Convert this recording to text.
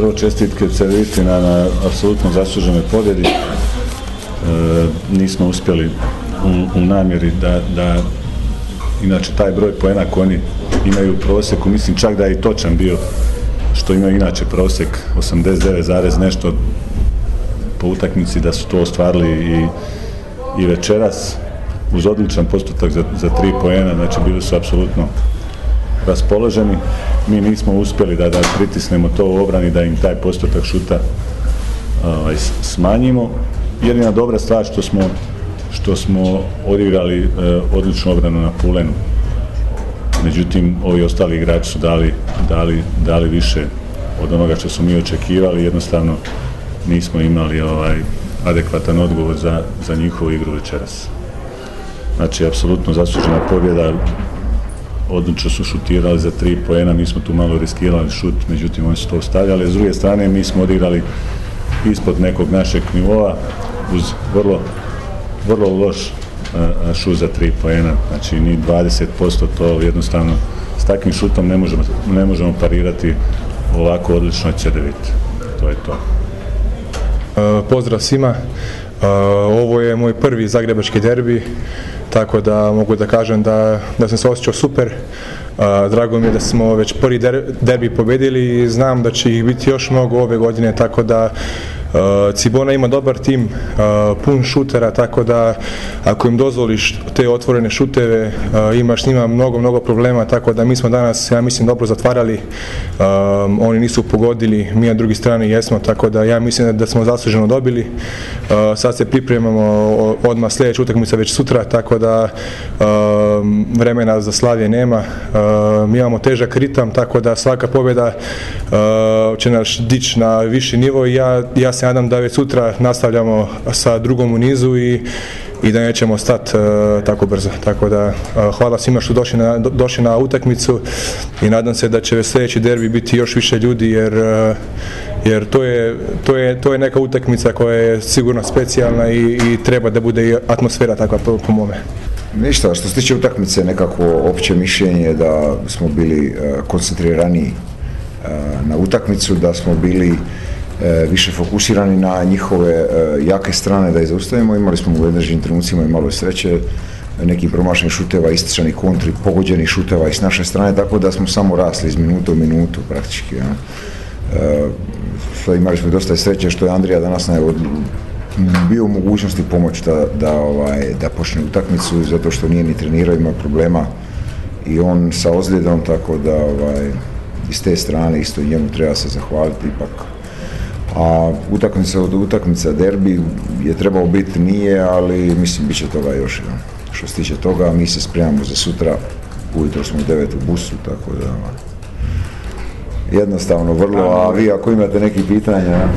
prvo čestitke Cedeviti na, apsolutno zasluženoj pobjedi. E, nismo uspjeli u, namjeri da, da inače taj broj poena koji oni imaju u prosjeku, mislim čak da je i točan bio što imaju inače prosjek 89, zarez nešto po utakmici da su to ostvarili i, i večeras uz odličan postotak za, za tri poena, znači bili su apsolutno raspoloženi. Mi nismo uspjeli da, da pritisnemo to u obrani, da im taj postotak šuta ovaj, smanjimo. Jedina dobra stvar što smo, što smo odigrali e, odličnu obranu na Pulenu. Međutim, ovi ostali igrači su dali, dali, dali više od onoga što smo mi očekivali. Jednostavno nismo imali ovaj adekvatan odgovor za, za njihovu igru večeras. Znači, apsolutno zaslužena pobjeda, odlično su šutirali za tri poena, mi smo tu malo riskirali šut, međutim oni su to ostavljali. S druge strane, mi smo odigrali ispod nekog našeg nivoa uz vrlo, vrlo loš šut za tri poena, znači ni 20% to jednostavno s takvim šutom ne možemo, ne možemo parirati ovako odlično cedevit. To je to. Pozdrav svima. Ovo je moj prvi zagrebački derbi, tako da mogu da kažem da, da sam se osjećao super. Drago mi je da smo već prvi derbi pobedili i znam da će ih biti još mnogo ove godine, tako da Cibona ima dobar tim, uh, pun šutera, tako da ako im dozvoliš te otvorene šuteve, uh, imaš s njima mnogo, mnogo problema, tako da mi smo danas, ja mislim, dobro zatvarali, oni nisu pogodili, mi na drugi strani jesmo, tako da ja mislim da smo zasluženo dobili. Sad se pripremamo odmah sljedeća utakmica već sutra, tako da vremena za slavije nema. Mi imamo težak ritam, tako da svaka pobjeda će nas dići na viši nivo i ja, ja se nadam da već sutra nastavljamo sa drugom u nizu i i da nećemo stati uh, tako brzo. Tako da uh, hvala svima što došli na, došli na utakmicu i nadam se da će sljedeći derbi biti još više ljudi jer, uh, jer to, je, to, je, to je neka utakmica koja je sigurno specijalna i, i treba da bude i atmosfera takva po, po mome. Ništa, što se tiče utakmice, nekako opće mišljenje da smo bili koncentrirani na utakmicu, da smo bili E, više fokusirani na njihove e, jake strane da ih. Imali smo u određenim trenucima i malo sreće, neki promašenih šuteva, ističanih kontri, pogođenih šuteva i s naše strane, tako da smo samo rasli iz minuta u minutu praktički. Ja. E, imali smo dosta sreće što je Andrija danas na bio u mogućnosti pomoći da, da, ovaj, da počne utakmicu zato što nije ni trenirao, ima problema i on sa ozljedom, tako da ovaj, iz te strane isto njemu treba se zahvaliti ipak a utakmica od utakmica derbi je trebao biti nije, ali mislim bit će toga još. Što se tiče toga, mi se spremamo za sutra, ujutro smo u devet u busu, tako da ono, jednostavno vrlo, a vi ako imate neki pitanja,